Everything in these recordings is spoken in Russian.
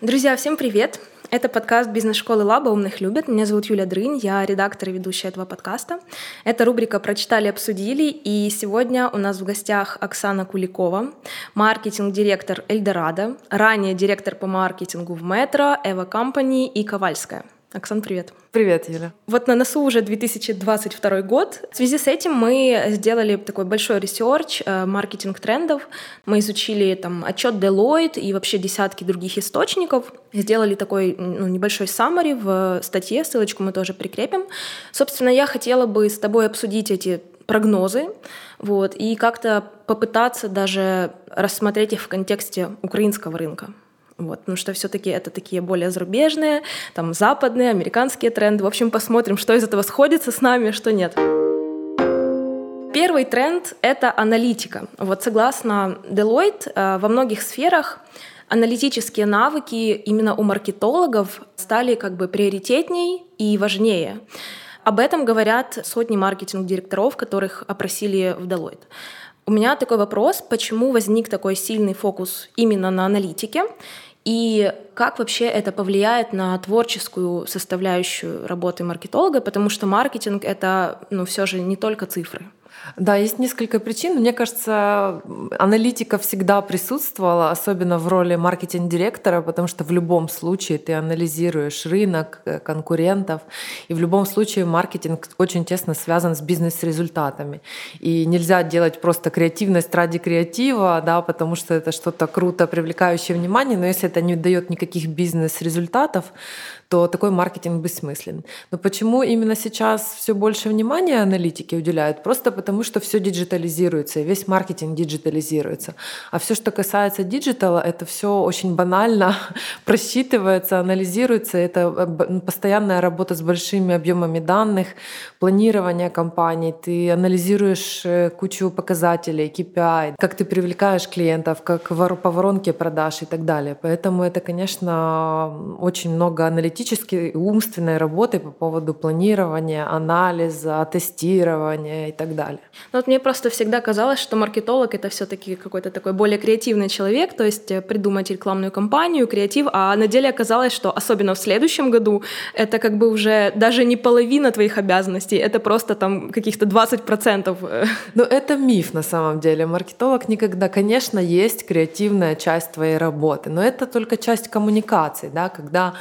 Друзья, всем привет! Это подкаст бизнес-школы Лаба «Умных любят». Меня зовут Юля Дрынь, я редактор и ведущая этого подкаста. Это рубрика «Прочитали, обсудили», и сегодня у нас в гостях Оксана Куликова, маркетинг-директор Эльдорадо, ранее директор по маркетингу в Метро, Эва Компани и Ковальская. Оксан, привет. Привет, Юля. Вот на носу уже 2022 год. В связи с этим мы сделали такой большой research э, маркетинг трендов. Мы изучили там отчет Deloitte и вообще десятки других источников. Сделали такой ну, небольшой summary в статье, ссылочку мы тоже прикрепим. Собственно, я хотела бы с тобой обсудить эти прогнозы, вот, и как-то попытаться даже рассмотреть их в контексте украинского рынка. Вот, потому что все-таки это такие более зарубежные, там западные, американские тренды. В общем, посмотрим, что из этого сходится с нами, что нет. Первый тренд — это аналитика. Вот согласно Deloitte, э, во многих сферах аналитические навыки именно у маркетологов стали как бы приоритетней и важнее. Об этом говорят сотни маркетинг-директоров, которых опросили в Deloitte. У меня такой вопрос, почему возник такой сильный фокус именно на аналитике, и как вообще это повлияет на творческую составляющую работы маркетолога, потому что маркетинг — это ну, все же не только цифры. Да, есть несколько причин. Мне кажется, аналитика всегда присутствовала, особенно в роли маркетинг-директора, потому что в любом случае ты анализируешь рынок, э, конкурентов, и в любом случае маркетинг очень тесно связан с бизнес-результатами. И нельзя делать просто креативность ради креатива, да, потому что это что-то круто, привлекающее внимание, но если это не дает никаких бизнес-результатов, то такой маркетинг бессмыслен. Но почему именно сейчас все больше внимания аналитике уделяют? Просто потому, что все диджитализируется, и весь маркетинг диджитализируется. А все, что касается диджитала, это все очень банально просчитывается, анализируется. Это э, постоянная работа с большими объемами данных, планирование кампаний. Ты анализируешь э, кучу показателей, KPI, как ты привлекаешь клиентов, как по воронке продаж и так далее. Поэтому это, конечно, очень много аналитической и умственной работы по поводу планирования, анализа, тестирования и так далее. Ну, вот мне просто всегда казалось, что маркетолог это все-таки какой-то такой более креативный человек, то есть э, придумать рекламную кампанию, креатив, а на деле оказалось, что особенно в следующем году это как бы уже даже не половина твоих обязанностей, это просто там каких-то 20%. Но это миф на самом деле. Маркетолог никогда, конечно, есть креативная часть твоей работы, но это только часть коммуникации, да, когда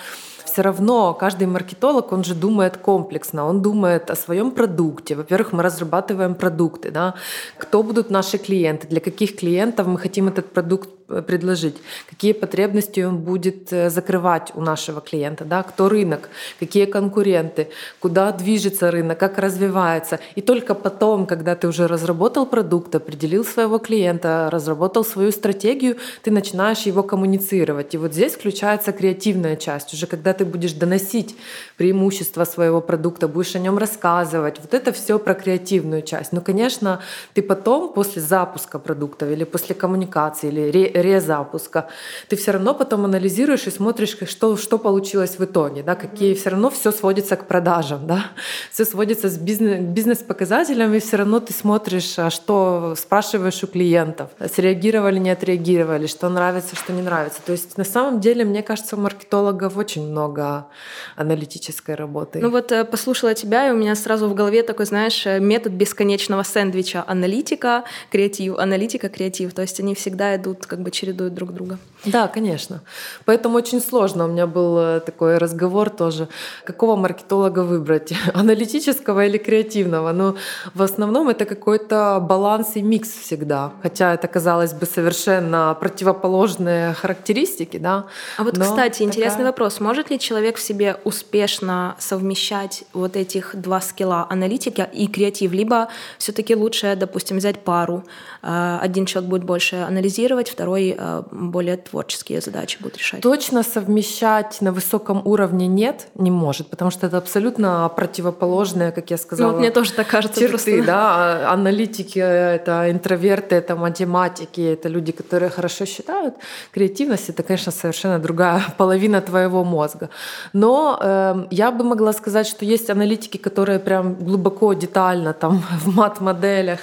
все равно каждый маркетолог, он же думает комплексно, он думает о своем продукте. Во-первых, мы разрабатываем продукты, да, кто будут наши клиенты, для каких клиентов мы хотим этот продукт предложить, какие потребности он будет э, закрывать у нашего клиента, да, кто рынок, какие конкуренты, куда движется рынок, как развивается. И только потом, когда ты уже разработал продукт, определил своего клиента, разработал свою стратегию, ты начинаешь его коммуницировать. И вот здесь включается креативная часть, уже когда ты будешь доносить преимущества своего продукта, будешь о нем рассказывать. Вот это все про креативную часть. Но, конечно, ты потом, после запуска продуктов или после коммуникации, или резапуска, ты все равно потом анализируешь и смотришь, что, что получилось в итоге, да, какие все равно все сводится к продажам, да, все сводится с бизнес, бизнес-показателями, и все равно ты смотришь, а что спрашиваешь у клиентов, среагировали, не отреагировали, что нравится, что не нравится. То есть на самом деле, мне кажется, у маркетологов очень много аналитической работы. Ну вот э, послушала тебя, и у меня сразу в голове такой, знаешь, э, метод бесконечного сэндвича. Аналитика, креатив, аналитика, креатив. То есть они всегда идут как бы чередуют друг друга. Да, конечно. Поэтому очень сложно. У меня был э, такой разговор тоже, какого маркетолога выбрать, аналитического или креативного. Но ну, в основном это какой-то баланс и микс всегда. Хотя это, казалось бы, совершенно противоположные характеристики. Да? А вот, Но кстати, такая... интересный вопрос. Может ли человек в себе успешно совмещать вот этих два скилла, аналитика и креатив? Либо все таки лучше, допустим, взять пару. Э, один человек будет больше анализировать, второй второй э, более творческие задачи будет решать. Точно совмещать на высоком уровне нет, не может, потому что это абсолютно противоположное, как я сказала. Ну, вот мне тоже так кажется. Черты, просто. да, аналитики, это интроверты, это математики, это люди, которые хорошо считают. Креативность это, конечно, совершенно другая половина твоего мозга. Но э, я бы могла сказать, что есть аналитики, которые прям глубоко, детально там в мат-моделях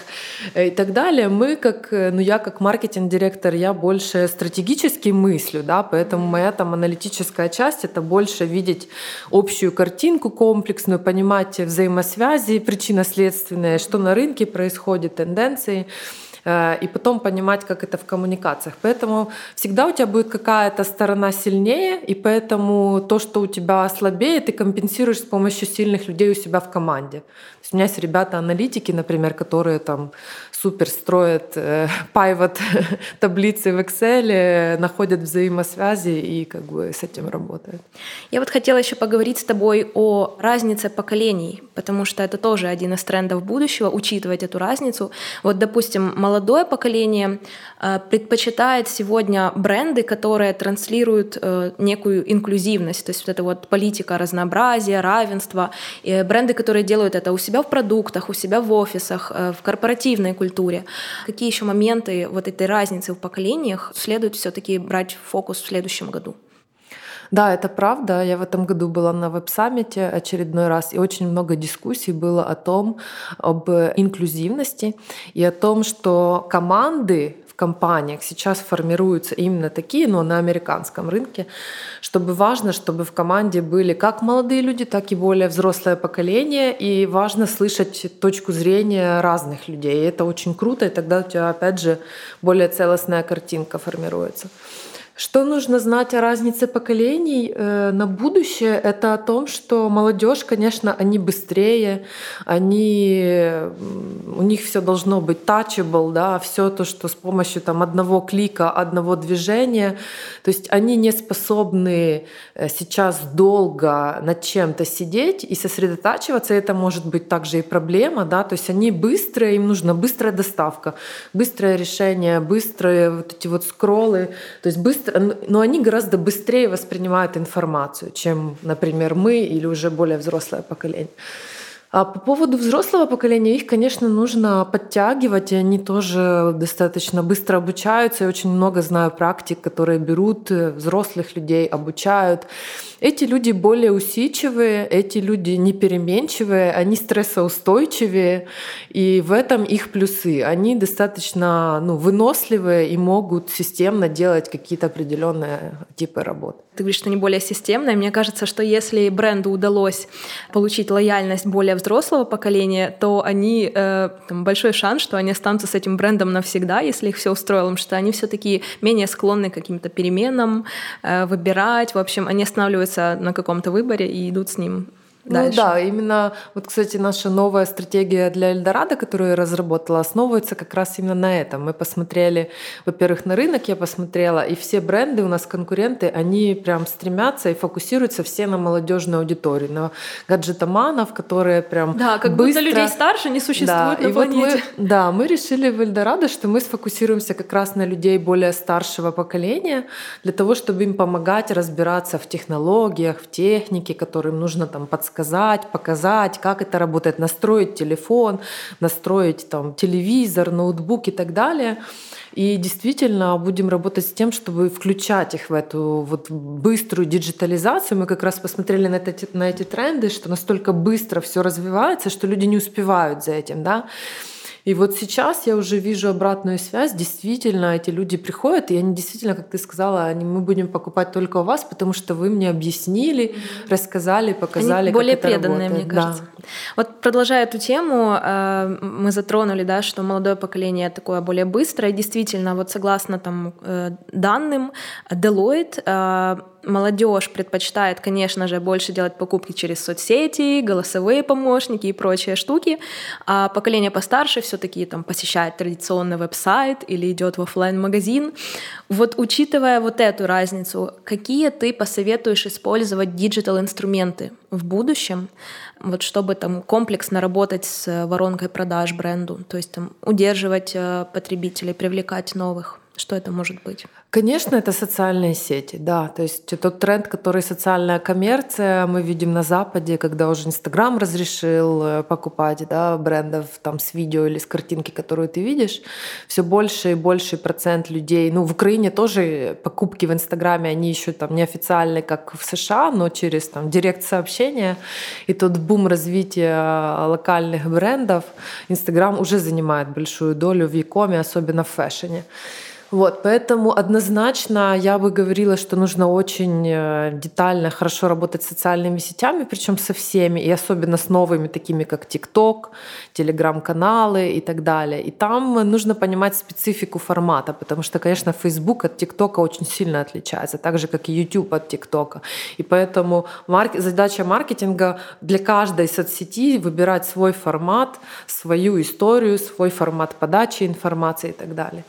и так далее. Мы как, ну я как маркетинг-директор, я больше стратегически мыслю, да, поэтому моя там аналитическая часть — это больше видеть общую картинку комплексную, понимать взаимосвязи причинно-следственные, что на рынке происходит, тенденции э, и потом понимать, как это в коммуникациях. Поэтому всегда у тебя будет какая-то сторона сильнее, и поэтому то, что у тебя слабее, ты компенсируешь с помощью сильных людей у себя в команде. У меня есть ребята-аналитики, например, которые там супер строят э, pivot таблицы в Excel, находят взаимосвязи и как бы с этим работают. Я вот хотела еще поговорить с тобой о разнице поколений, потому что это тоже один из трендов будущего, учитывать эту разницу. Вот, допустим, молодое поколение предпочитает сегодня бренды, которые транслируют э, некую инклюзивность, то есть вот эта вот политика разнообразия, равенства, бренды, которые делают это у себя в продуктах, у себя в офисах, в корпоративной культуре. Какие еще моменты вот этой разницы в поколениях следует все-таки брать в фокус в следующем году? Да, это правда. Я в этом году была на веб-саммите очередной раз, и очень много дискуссий было о том, об инклюзивности и о том, что команды в компаниях сейчас формируются именно такие, но на американском рынке, чтобы важно, чтобы в команде были как молодые люди, так и более взрослое поколение, и важно слышать точку зрения разных людей. И это очень круто, и тогда у тебя, опять же, более целостная картинка формируется. Что нужно знать о разнице поколений э, на будущее? Это о том, что молодежь, конечно, они быстрее, они, у них все должно быть touchable, да, все то, что с помощью там, одного клика, одного движения. То есть они не способны э, сейчас долго над чем-то сидеть и сосредотачиваться. Это может быть также и проблема. Да? То есть они быстрые, им нужна быстрая доставка, быстрое решение, быстрые вот эти вот скроллы. То есть быстро быстро, но они гораздо быстрее воспринимают информацию, чем, например, мы или уже более взрослое поколение. А по поводу взрослого поколения, их, конечно, нужно подтягивать, и они тоже достаточно быстро обучаются. Я очень много знаю практик, которые берут э, взрослых людей, обучают. Эти люди более усидчивые, эти люди непеременчивые, они стрессоустойчивее, и в этом их плюсы. Они достаточно ну, выносливые и могут системно делать какие-то определенные типы работ. Ты говоришь, что они более системные. Мне кажется, что если бренду удалось получить лояльность более взрослого поколения, то они э, там, большой шанс, что они останутся с этим брендом навсегда, если их все устроило, потому что они все-таки менее склонны к каким-то переменам, э, выбирать. В общем, они останавливаются остановятся на каком-то выборе и идут с ним ну дальше. да, именно вот, кстати, наша новая стратегия для Эльдорадо, которую я разработала, основывается как раз именно на этом. Мы посмотрели, во-первых, на рынок я посмотрела, и все бренды у нас конкуренты, они прям стремятся и фокусируются все на молодежную аудиторию, на гаджетоманов, которые прям Да, как быстро... будто людей старше не существует да, на и планете. Вот мы, да, мы решили в Эльдорадо, что мы сфокусируемся как раз на людей более старшего поколения, для того, чтобы им помогать разбираться в технологиях, в технике, которым нужно там подсказать рассказать, показать, как это работает, настроить телефон, настроить там телевизор, ноутбук и так далее. И действительно будем работать с тем, чтобы включать их в эту вот быструю диджитализацию. Мы как раз посмотрели на, эти, на эти тренды, что настолько быстро все развивается, что люди не успевают за этим. Да? И вот сейчас я уже вижу обратную связь. Действительно, эти люди приходят, и они действительно, как ты сказала, они, мы будем покупать только у вас, потому что вы мне объяснили, рассказали, показали, они более как это преданные, работает. мне кажется. Да. Вот продолжая эту тему, э, мы затронули, да, что молодое поколение такое более быстрое. Действительно, вот согласно там э, данным Deloitte, э, молодежь предпочитает, конечно же, больше делать покупки через соцсети, голосовые помощники и прочие штуки, а поколение постарше все-таки там посещает традиционный веб-сайт или идет в офлайн магазин Вот учитывая вот эту разницу, какие ты посоветуешь использовать digital инструменты в будущем, вот чтобы там комплексно работать с воронкой продаж бренду, то есть там удерживать э, потребителей, привлекать новых? Что это может быть? Конечно, это социальные сети, да. То есть тот тренд, который социальная коммерция, мы видим на Западе, когда уже Инстаграм разрешил э, покупать да, брендов там, с видео или с картинки, которую ты видишь, все больше и больше процент людей. Ну, в Украине тоже покупки в Инстаграме, они еще там неофициальные, как в США, но через там, директ сообщения. И тот бум развития локальных брендов, Инстаграм уже занимает большую долю в Якоме, особенно в фэшне. Вот, поэтому однозначно я бы говорила, что нужно очень э, детально, хорошо работать с социальными сетями, причем со всеми, и особенно с новыми, такими как TikTok, телеграм-каналы и так далее. И там нужно понимать специфику формата, потому что, конечно, Facebook от TikTok очень сильно отличается, так же, как и YouTube от TikTok. И поэтому марк... задача маркетинга для каждой соцсети выбирать свой формат, свою историю, свой формат подачи информации и так далее.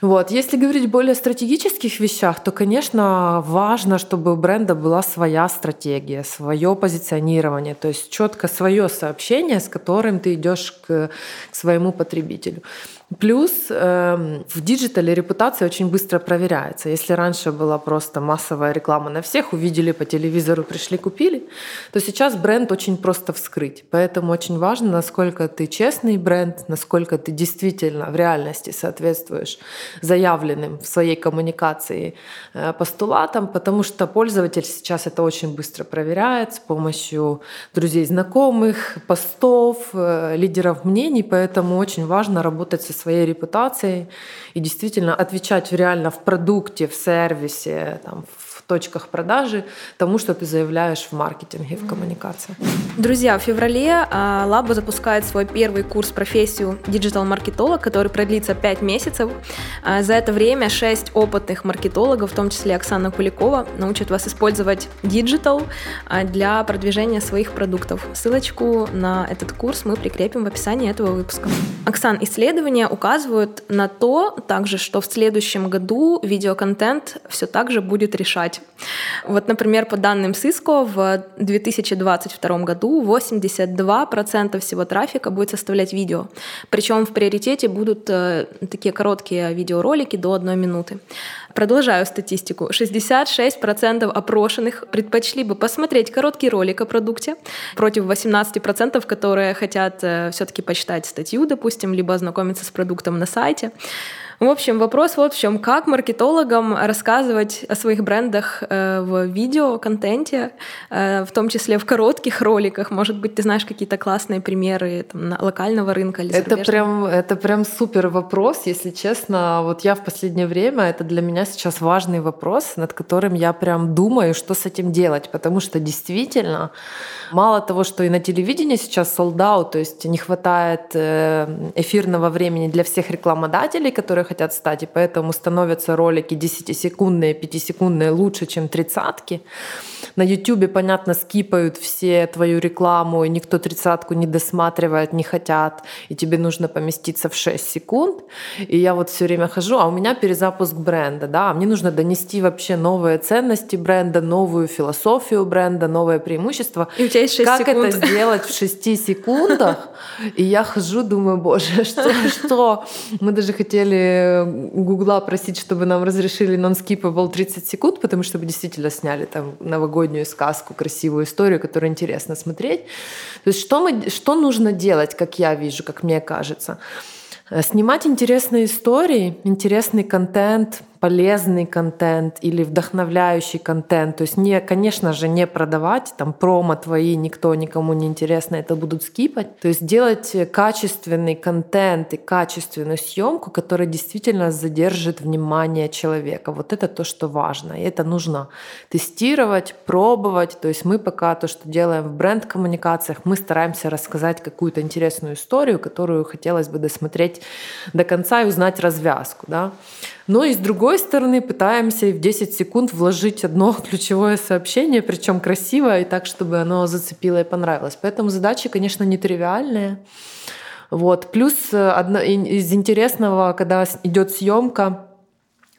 Вот. Если говорить более стратегических вещах, то, конечно, важно, чтобы у бренда была своя стратегия, свое позиционирование, то есть четко свое сообщение, с которым ты идешь к, к своему потребителю. Плюс э, в диджитале репутация очень быстро проверяется. Если раньше была просто массовая реклама на всех, увидели по телевизору, пришли, купили, то сейчас бренд очень просто вскрыть. Поэтому очень важно, насколько ты честный бренд, насколько ты действительно в реальности соответствуешь заявленным в своей коммуникации э, постулатам, потому что пользователь сейчас это очень быстро проверяет с помощью друзей, знакомых, постов, э, лидеров мнений, поэтому очень важно работать со своей репутацией и действительно отвечать реально в продукте, в сервисе, там, в точках продажи тому, что ты заявляешь в маркетинге, в коммуникации. Друзья, в феврале Лаба запускает свой первый курс профессию digital-маркетолог, который продлится 5 месяцев. А, за это время 6 опытных маркетологов, в том числе Оксана Куликова, научат вас использовать digital а, для продвижения своих продуктов. Ссылочку на этот курс мы прикрепим в описании этого выпуска. Оксан, исследования указывают на то также, что в следующем году видеоконтент все так же будет решать делать. Вот, например, по данным Cisco, в 2022 году 82% всего трафика будет составлять видео. Причем в приоритете будут э, такие короткие видеоролики до одной минуты. Продолжаю статистику. 66% опрошенных предпочли бы посмотреть короткий ролик о продукте против 18%, которые хотят э, все-таки почитать статью, допустим, либо ознакомиться с продуктом на сайте. В общем, вопрос в общем, как маркетологам рассказывать о своих брендах э, в видео-контенте, э, в том числе в коротких роликах. Может быть, ты знаешь какие-то классные примеры там, локального рынка или это прям, это прям супер вопрос, если честно. Вот я в последнее время, это для меня сейчас важный вопрос, над которым я прям думаю, что с этим делать, потому что действительно мало того, что и на телевидении сейчас солдат, то есть не хватает э, эфирного времени для всех рекламодателей, которые хотят стать, и поэтому становятся ролики 10-секундные, 5-секундные лучше, чем тридцатки. На YouTube, понятно, скипают все твою рекламу, и никто тридцатку не досматривает, не хотят, и тебе нужно поместиться в 6 секунд. И я вот все время хожу, а у меня перезапуск бренда, да, мне нужно донести вообще новые ценности бренда, новую философию бренда, новое преимущество. И у тебя есть 6 как секунд. это сделать в 6 секундах? И я хожу, думаю, боже, что, что? Мы даже хотели Гугла просить, чтобы нам разрешили non-skippable 30 секунд, потому что мы действительно сняли там новогоднюю сказку, красивую историю, которую интересно смотреть. То есть что, мы, что нужно делать, как я вижу, как мне кажется? Снимать интересные истории, интересный контент, полезный контент или вдохновляющий контент. То есть, не, конечно же, не продавать там промо твои, никто никому не интересно, это будут скипать. То есть делать качественный контент и качественную съемку, которая действительно задержит внимание человека. Вот это то, что важно. И это нужно тестировать, пробовать. То есть мы пока то, что делаем в бренд-коммуникациях, мы стараемся рассказать какую-то интересную историю, которую хотелось бы досмотреть до конца и узнать развязку. Да? Но и с другой стороны пытаемся в 10 секунд вложить одно ключевое сообщение, причем красивое, и так, чтобы оно зацепило и понравилось. Поэтому задачи, конечно, нетривиальные. Вот. Плюс э, одно из интересного, когда идет съемка,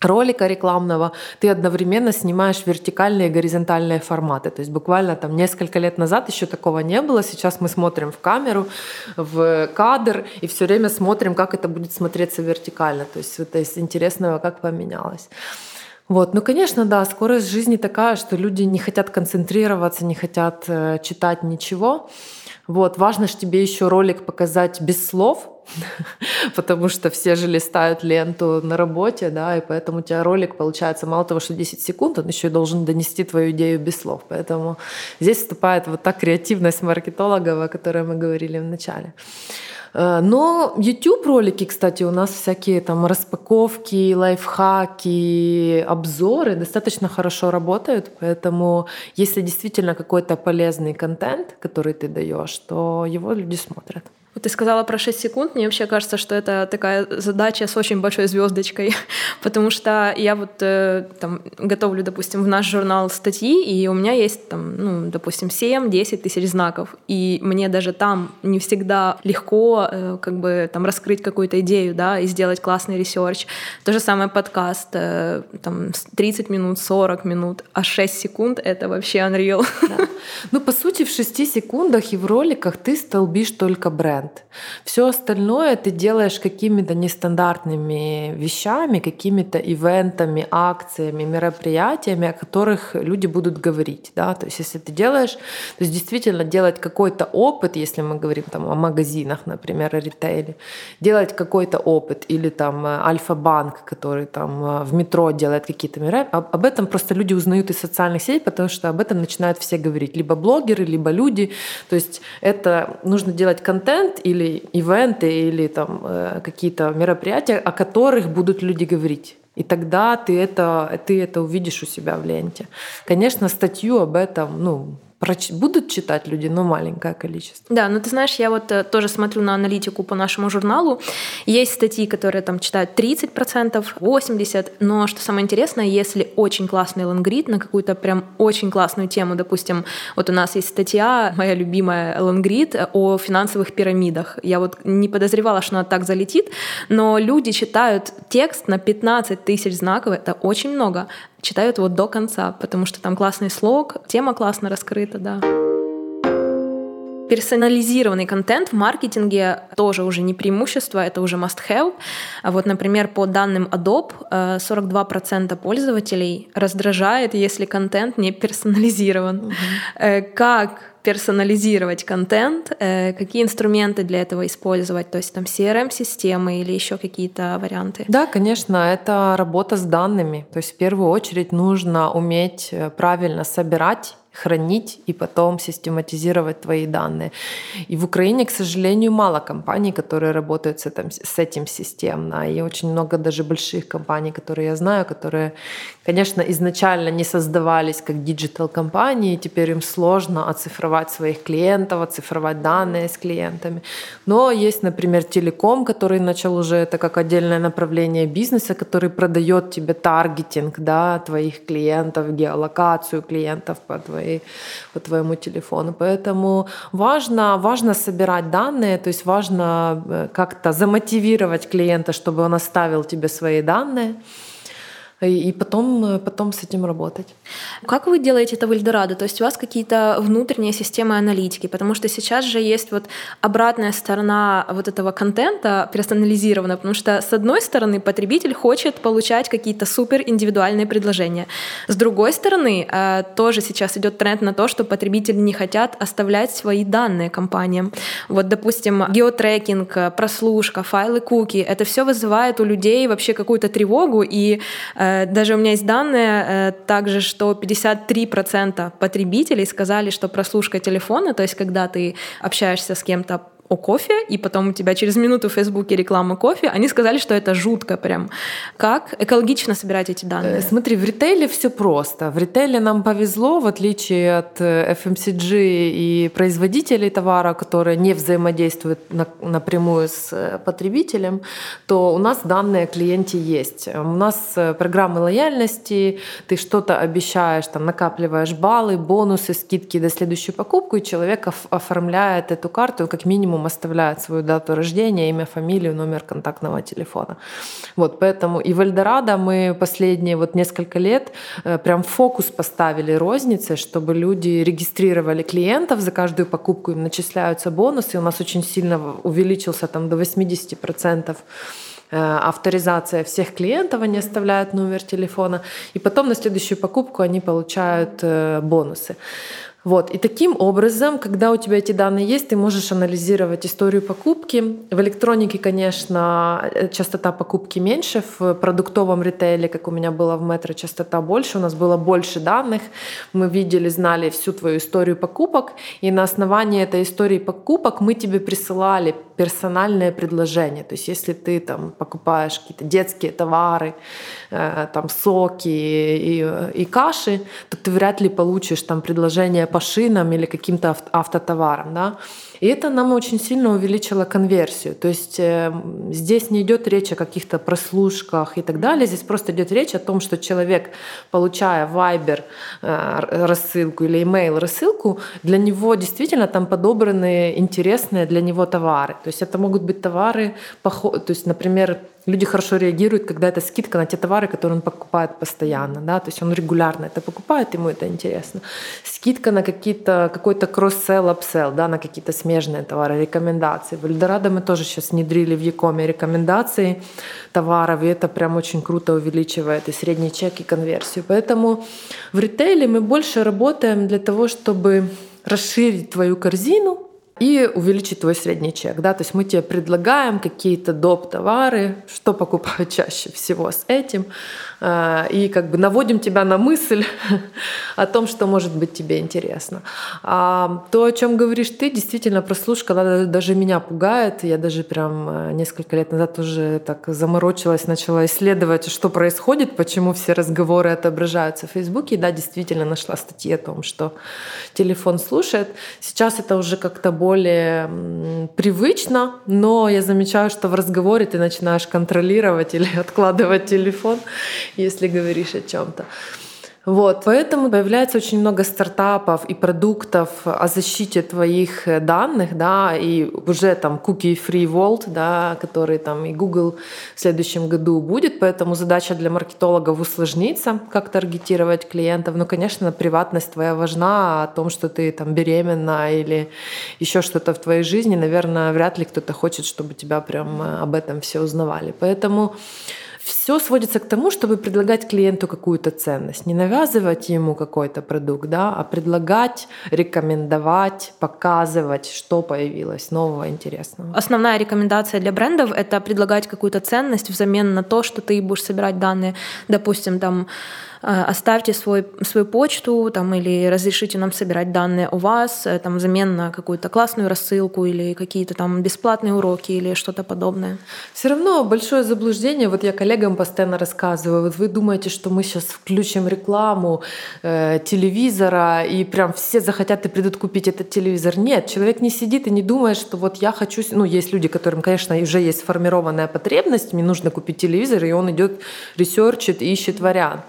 ролика рекламного, ты одновременно снимаешь вертикальные и горизонтальные форматы. То есть буквально там несколько лет назад еще такого не было. Сейчас мы смотрим в камеру, в кадр и все время смотрим, как это будет смотреться вертикально. То есть это из интересного, как поменялось. Вот, ну, конечно, да, скорость жизни такая, что люди не хотят концентрироваться, не хотят э, читать ничего. Вот, важно же тебе еще ролик показать без слов, потому что все же листают ленту на работе, да, и поэтому у тебя ролик получается мало того, что 10 секунд, он еще и должен донести твою идею без слов. Поэтому здесь вступает вот та креативность маркетолога, о которой мы говорили в начале. Э, но YouTube ролики, кстати, у нас всякие там распаковки, лайфхаки, обзоры достаточно хорошо работают, поэтому если действительно какой-то полезный контент, который ты даешь, то его люди смотрят. Вот ты сказала про 6 секунд. Мне вообще кажется, что это такая задача с очень большой звездочкой, потому что я вот э, там готовлю, допустим, в наш журнал статьи, и у меня есть там, ну, допустим, 7-10 тысяч знаков, и мне даже там не всегда легко э, как бы там раскрыть какую-то идею, да, и сделать классный research. То же самое подкаст, э, там 30 минут, 40 минут, а 6 секунд — это вообще unreal. Да. Ну, по сути, в 6 секундах и в роликах ты столбишь только бренд бренд. Все остальное ты делаешь какими-то нестандартными вещами, какими-то ивентами, акциями, мероприятиями, о которых люди будут говорить. Да? То есть если ты делаешь, то есть действительно делать какой-то опыт, если мы говорим там, о магазинах, например, о ритейле, делать какой-то опыт, или там э, Альфа-банк, который там э, в метро делает какие-то мероприятия, об этом просто люди узнают из социальных сетей, потому что об этом начинают все говорить. Либо блогеры, либо люди. То есть это нужно делать контент, контент или ивенты или там э, какие-то мероприятия, о которых будут люди говорить. И тогда ты это, ты это увидишь у себя в ленте. Конечно, статью об этом, ну, будут читать люди, но маленькое количество. Да, но ты знаешь, я вот э, тоже смотрю на аналитику по нашему журналу. Есть статьи, которые там читают 30%, 80%, но что самое интересное, если очень классный лонгрид на какую-то прям очень классную тему, допустим, вот у нас есть статья, моя любимая лонгрид, о финансовых пирамидах. Я вот не подозревала, что она так залетит, но люди читают текст на 15 тысяч знаков, это очень много читают его до конца, потому что там классный слог, тема классно раскрыта, да. Персонализированный контент в маркетинге тоже уже не преимущество, это уже must-have. Вот, например, по данным Adobe, 42% э, пользователей раздражает, если контент не персонализирован. Угу. Как персонализировать контент, э, какие инструменты для этого использовать, то есть там CRM-системы или еще какие-то варианты? Да, конечно, это работа с данными. То есть в первую очередь нужно уметь правильно собирать хранить и потом систематизировать твои данные. И в Украине, к сожалению, мало компаний, которые работают с этим, с этим системно. И очень много даже больших компаний, которые я знаю, которые, конечно, изначально не создавались как digital-компании, теперь им сложно оцифровать своих клиентов, оцифровать данные с клиентами. Но есть, например, телеком, который начал уже это как отдельное направление бизнеса, который продает тебе таргетинг да, твоих клиентов, геолокацию клиентов по твоим твоей, по твоему телефону. Поэтому важно, важно собирать данные, то есть важно э, как-то замотивировать клиента, чтобы он оставил тебе свои данные и потом, э, потом с этим работать. Как вы делаете это в Эльдорадо? То есть у вас какие-то внутренние системы аналитики? Потому что сейчас же есть вот обратная сторона вот этого контента персонализированная, потому что с одной стороны потребитель хочет получать какие-то супер индивидуальные предложения. С другой стороны, э, тоже сейчас идет тренд на то, что потребители не хотят оставлять свои данные компаниям. Вот, допустим, геотрекинг, прослушка, файлы куки, это все вызывает у людей вообще какую-то тревогу, и Э, даже у меня есть данные э, также, что 53% потребителей сказали, что прослушка телефона, то есть когда ты общаешься с кем-то о кофе, и потом у тебя через минуту в Фейсбуке реклама кофе, они сказали, что это жутко прям. Как экологично собирать эти данные? Э, смотри, в ритейле все просто. В ритейле нам повезло, в отличие от FMCG э, и производителей товара, которые не взаимодействуют напрямую с э, потребителем, то у нас данные о клиенте есть. У нас программы лояльности, ты что-то обещаешь, там накапливаешь баллы, бонусы, скидки до следующей покупку, и человек оформляет эту карту как минимум минимум оставляют свою дату рождения, имя, фамилию, номер контактного телефона. Вот, поэтому и в Эльдорадо мы последние вот несколько лет э, прям фокус поставили розницы, чтобы люди регистрировали клиентов, за каждую покупку им начисляются бонусы. У нас очень сильно увеличился там до 80% э, авторизация всех клиентов, они оставляют номер телефона, и потом на следующую покупку они получают э, бонусы. Вот. И таким образом, когда у тебя эти данные есть, ты можешь анализировать историю покупки. В электронике, конечно, э, частота покупки меньше. В продуктовом ритейле, как у меня было в метро, частота больше. У нас было больше данных. Мы видели, знали всю твою историю покупок. И на основании этой истории покупок мы тебе присылали персональное предложение. То есть если ты там покупаешь какие-то детские товары, э, там соки и, и каши, то ты вряд ли получишь там предложение по шинам или каким-то автотоварам. Да? И это нам очень сильно увеличило конверсию. То есть э, здесь не идет речь о каких-то прослушках и так далее. Здесь просто идет речь о том, что человек, получая Viber э, рассылку или email рассылку, для него действительно там подобраны интересные для него товары. То есть это могут быть товары, то есть, например, Люди хорошо реагируют, когда это скидка на те товары, которые он покупает постоянно. Да? То есть он регулярно это покупает, ему это интересно. Скидка на какие-то, какой-то cross-sell, upsell, да, на какие-то смежные товары, рекомендации. В Эльдорадо мы тоже сейчас внедрили в e-com е рекомендации товаров, и это прям очень круто увеличивает и средний чек, и конверсию. Поэтому в ритейле мы больше работаем для того, чтобы расширить твою корзину, и увеличить твой средний чек. Да? То есть мы тебе предлагаем какие-то доп. товары, что покупают чаще всего с этим, и как бы наводим тебя на мысль о том, что может быть тебе интересно. А то, о чем говоришь ты, действительно прослушка даже меня пугает. Я даже прям э, несколько лет назад уже так заморочилась, начала исследовать, что происходит, почему все разговоры отображаются в Фейсбуке. И да, действительно нашла статьи о том, что телефон слушает. Сейчас это уже как-то более привычно, но я замечаю, что в разговоре ты начинаешь контролировать или откладывать телефон, если говоришь о чем-то. Вот, поэтому появляется очень много стартапов и продуктов о защите твоих э, данных, да, и уже там cookie free world, да, который там и Google в следующем году будет, поэтому задача для маркетологов усложниться, как таргетировать клиентов. Но, конечно, приватность твоя важна, о том, что ты там беременна или еще что-то в твоей жизни, наверное, вряд ли кто-то хочет, чтобы тебя прям э, об этом все узнавали. Поэтому все сводится к тому, чтобы предлагать клиенту какую-то ценность, не навязывать ему какой-то продукт, да, а предлагать, рекомендовать, показывать, что появилось нового, интересного. Основная рекомендация для брендов — это предлагать какую-то ценность взамен на то, что ты будешь собирать данные, допустим, там оставьте свой, свою почту там, или разрешите нам собирать данные о вас, э, там, взамен на какую-то классную рассылку или какие-то там бесплатные уроки или что-то подобное. Все равно большое заблуждение, вот я коллегам постоянно рассказываю, вот вы думаете, что мы сейчас включим рекламу э, телевизора и прям все захотят и придут купить этот телевизор. Нет, человек не сидит и не думает, что вот я хочу, ну есть люди, которым, конечно, уже есть сформированная потребность, мне нужно купить телевизор, и он идет, ресерчит, ищет вариант.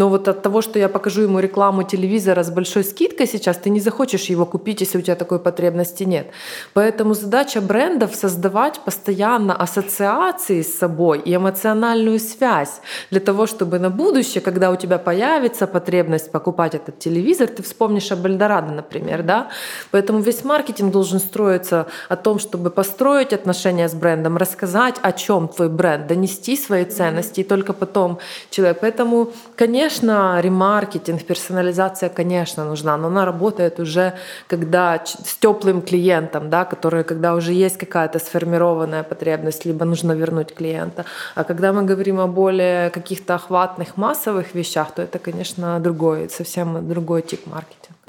Но вот от того, что я покажу ему рекламу телевизора с большой скидкой сейчас, ты не захочешь его купить, если у тебя такой потребности нет. Поэтому задача брендов создавать постоянно ассоциации с собой и эмоциональную связь для того, чтобы на будущее, когда у тебя появится потребность покупать этот телевизор, ты вспомнишь об Эльдорадо, например, да? Поэтому весь маркетинг должен строиться о том, чтобы построить отношения с брендом, рассказать, о чем твой бренд, донести свои ценности, и только потом человек. Поэтому, конечно, Конечно, ремаркетинг, персонализация, конечно, нужна, но она работает уже когда с теплым клиентом, да, который, когда уже есть какая-то сформированная потребность, либо нужно вернуть клиента. А когда мы говорим о более каких-то охватных массовых вещах, то это, конечно, другой, совсем другой тип маркетинга.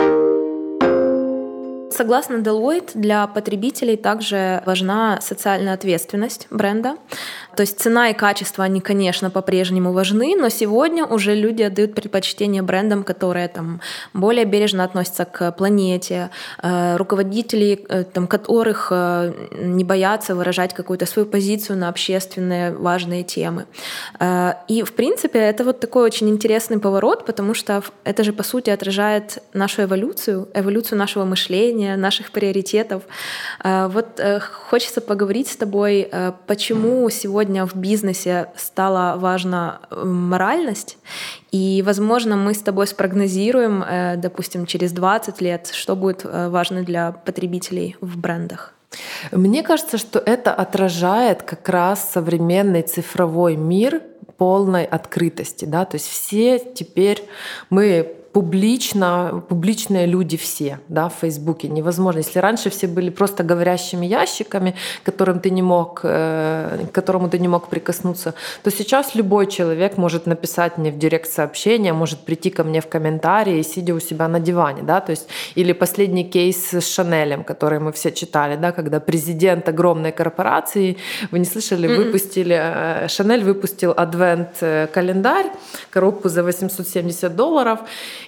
Согласно Deloitte, для потребителей также важна социальная ответственность бренда. То есть цена и качество, они, конечно, по-прежнему важны, но сегодня уже люди отдают предпочтение брендам, которые там более бережно относятся к планете, э, руководители, э, там, которых э, не боятся выражать какую-то свою позицию на общественные важные темы. И, в принципе, это вот такой очень интересный поворот, потому что это же, по сути, отражает нашу эволюцию, эволюцию нашего мышления, расставления наших приоритетов. Э, вот э, хочется поговорить с тобой, почему сегодня в бизнесе стала важна моральность, и, возможно, мы с тобой спрогнозируем, допустим, через 20 лет, что будет важно для потребителей в брендах. Мне кажется, что это отражает как раз современный цифровой мир полной открытости. Да? То есть все теперь мы публично, публичные люди все да, в Фейсбуке. Невозможно. Если раньше все были просто говорящими ящиками, которым ты не мог, э, к которому ты не мог прикоснуться, то сейчас любой человек может написать мне в директ сообщение, может прийти ко мне в комментарии, сидя у себя на диване. Да? То есть, или последний кейс с Шанелем, который мы все читали, да, когда президент огромной корпорации, вы не слышали, mm-hmm. выпустили, э, Шанель выпустил адвент-календарь, э, коробку за 870 долларов,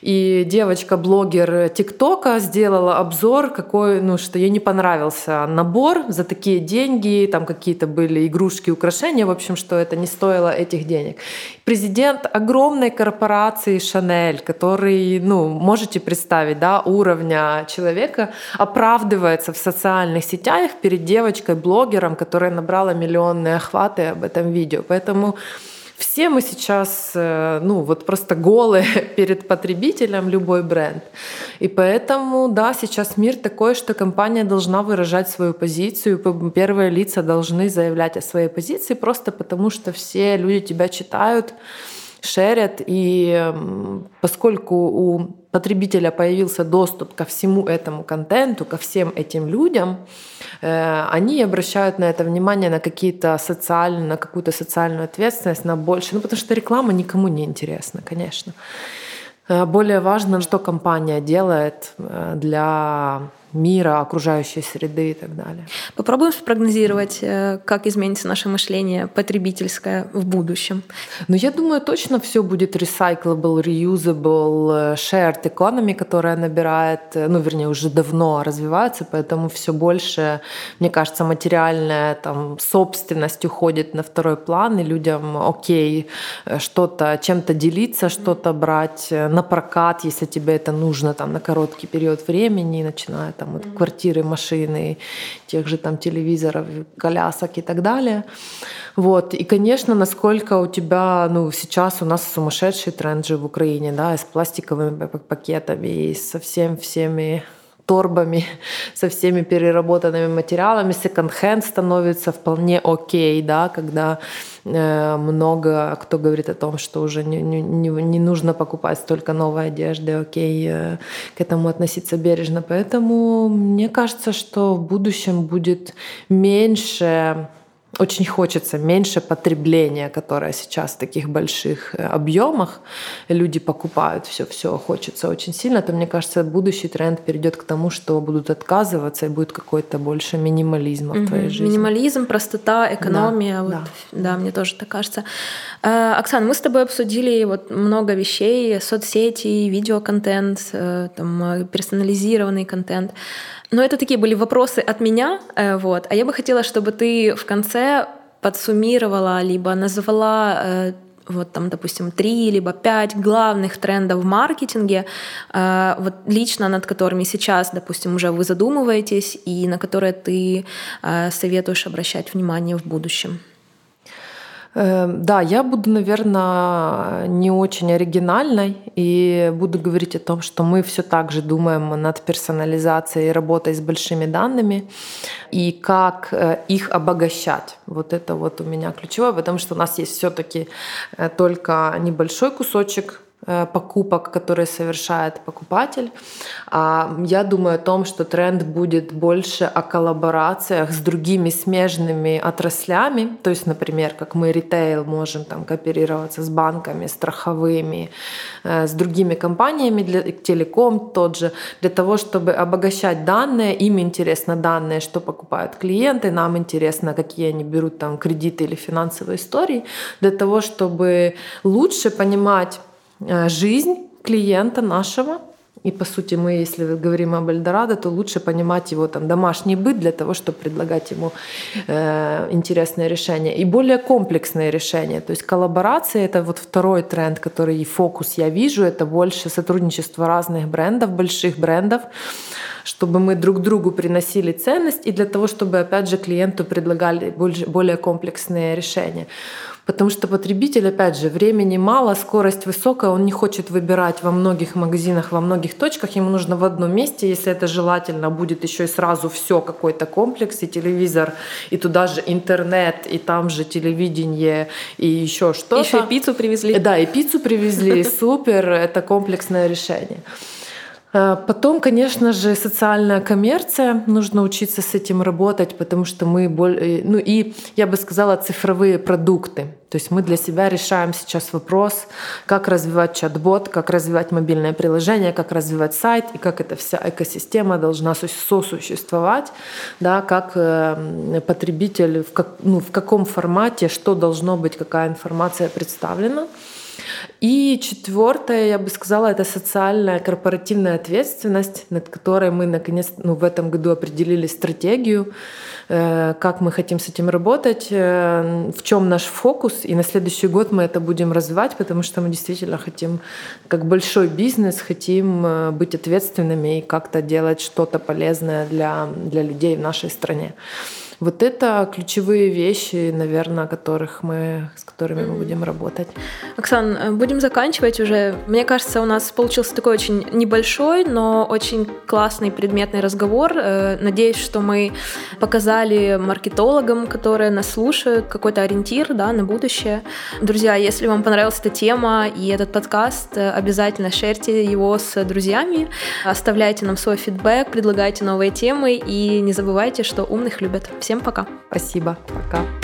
и девочка-блогер ТикТока сделала обзор, какой, ну, что ей не понравился набор за такие деньги, там какие-то были игрушки, украшения, в общем, что это не стоило этих денег. Президент огромной корпорации Шанель, который, ну, можете представить, да, уровня человека, оправдывается в социальных сетях перед девочкой-блогером, которая набрала миллионные охваты об этом видео. Поэтому все мы сейчас, э, ну, вот просто голые перед потребителем, любой бренд. И поэтому, да, сейчас мир такой, что компания должна выражать свою позицию, первые лица должны заявлять о своей позиции, просто потому что все люди тебя читают, шерят, и поскольку у потребителя появился доступ ко всему этому контенту, ко всем этим людям, э, они обращают на это внимание, на какие-то социальные, на какую-то социальную ответственность, на больше, ну потому что реклама никому не интересна, конечно. Э, более важно, что компания делает э, для мира, окружающей среды и так далее. Попробуем спрогнозировать, э, как изменится наше мышление потребительское в будущем. Ну, я думаю, точно все будет recyclable, reusable, shared economy, которая набирает, ну, вернее, уже давно развивается, поэтому все больше, мне кажется, материальная там, собственность уходит на второй план, и людям окей что-то, чем-то делиться, что-то брать на прокат, если тебе это нужно там на короткий период времени, начиная там вот, квартиры, машины, тех же там телевизоров, колясок и так далее. Вот. И, конечно, насколько у тебя, ну, сейчас у нас сумасшедший тренд же в Украине, да, и с пластиковыми пакетами, и со всем всеми торбами, со всеми переработанными материалами. Секонд-хенд становится вполне окей, да, когда э, много кто говорит о том, что уже не, не, не нужно покупать столько новой одежды, окей, э, к этому относиться бережно. Поэтому мне кажется, что в будущем будет меньше очень хочется меньше потребления, которое сейчас в таких больших э, объемах люди покупают все, все хочется очень сильно, то мне кажется, будущий тренд перейдет к тому, что будут отказываться и будет какой-то больше минимализма угу. в твоей жизни. Минимализм, простота, экономия, да, вот, да. да, мне тоже так кажется. Э, Оксана, мы с тобой обсудили вот много вещей, соцсети, видеоконтент, э, там, персонализированный контент. Но это такие были вопросы от меня, э, вот. А я бы хотела, чтобы ты в конце подсуммировала, либо назвала э, вот там, допустим, три либо пять главных трендов в маркетинге, э, вот лично над которыми сейчас, допустим, уже вы задумываетесь и на которые ты советуешь обращать внимание в будущем. Эм, да, я буду, наверное, не очень оригинальной и буду говорить о том, что мы все так же думаем над персонализацией и работой с большими данными и как э, их обогащать. Вот это вот у меня ключевое, потому что у нас есть все-таки э, только небольшой кусочек покупок, которые совершает покупатель. А я думаю о том, что тренд будет больше о коллаборациях с другими смежными отраслями. То есть, например, как мы ритейл можем там кооперироваться с банками, страховыми, э, с другими компаниями, для, телеком тот же, для того, чтобы обогащать данные. Им интересно данные, что покупают клиенты, нам интересно, какие они берут там кредиты или финансовые истории, для того, чтобы лучше понимать Э, жизнь клиента нашего. И по сути мы, если говорим об Эльдорадо, то лучше понимать его там домашний быт для того, чтобы предлагать ему э, интересные решения и более комплексные решения. То есть коллаборация это вот второй тренд, который и фокус я вижу, это больше сотрудничество разных брендов, больших брендов чтобы мы друг другу приносили ценность и для того, чтобы, опять же, клиенту предлагали более комплексные решения. Потому что потребитель, опять же, времени мало, скорость высокая, он не хочет выбирать во многих магазинах, во многих точках, ему нужно в одном месте, если это желательно, будет еще и сразу все какой-то комплекс, и телевизор, и туда же интернет, и там же телевидение, и еще что-то. Еще и пиццу привезли. Да, и пиццу привезли, супер, это комплексное решение. Э, потом, конечно же, социальная коммерция. Нужно учиться с этим работать, потому что мы. Э, ну и, я бы сказала, цифровые продукты. То есть мы для себя решаем сейчас вопрос, как развивать чат-бот, как развивать мобильное приложение, как развивать сайт и как эта вся экосистема должна сосуществовать, да, как э, потребитель, в, как, ну, в каком формате, что должно быть, какая информация представлена. И четвертое, я бы сказала, это социальная корпоративная ответственность, над которой мы наконец ну, в этом году определили стратегию, э, как мы хотим с этим работать, э, в чем наш фокус. И на следующий год мы это будем развивать, потому что мы действительно хотим, как большой бизнес, хотим э, быть ответственными и как-то делать что-то полезное для, для людей в нашей стране. Вот это ключевые вещи, наверное, которых мы, с которыми mm-hmm. мы будем работать. Оксан, э, будем заканчивать уже. Мне кажется, у нас получился такой очень небольшой, но очень классный предметный разговор. Э, надеюсь, что мы показали маркетологам, которые нас слушают, какой-то ориентир да, на будущее. Друзья, если вам понравилась эта тема и этот подкаст, э, обязательно шерьте его с друзьями, оставляйте нам свой фидбэк, предлагайте новые темы и не забывайте, что умных любят. Всем пока. Спасибо. Пока.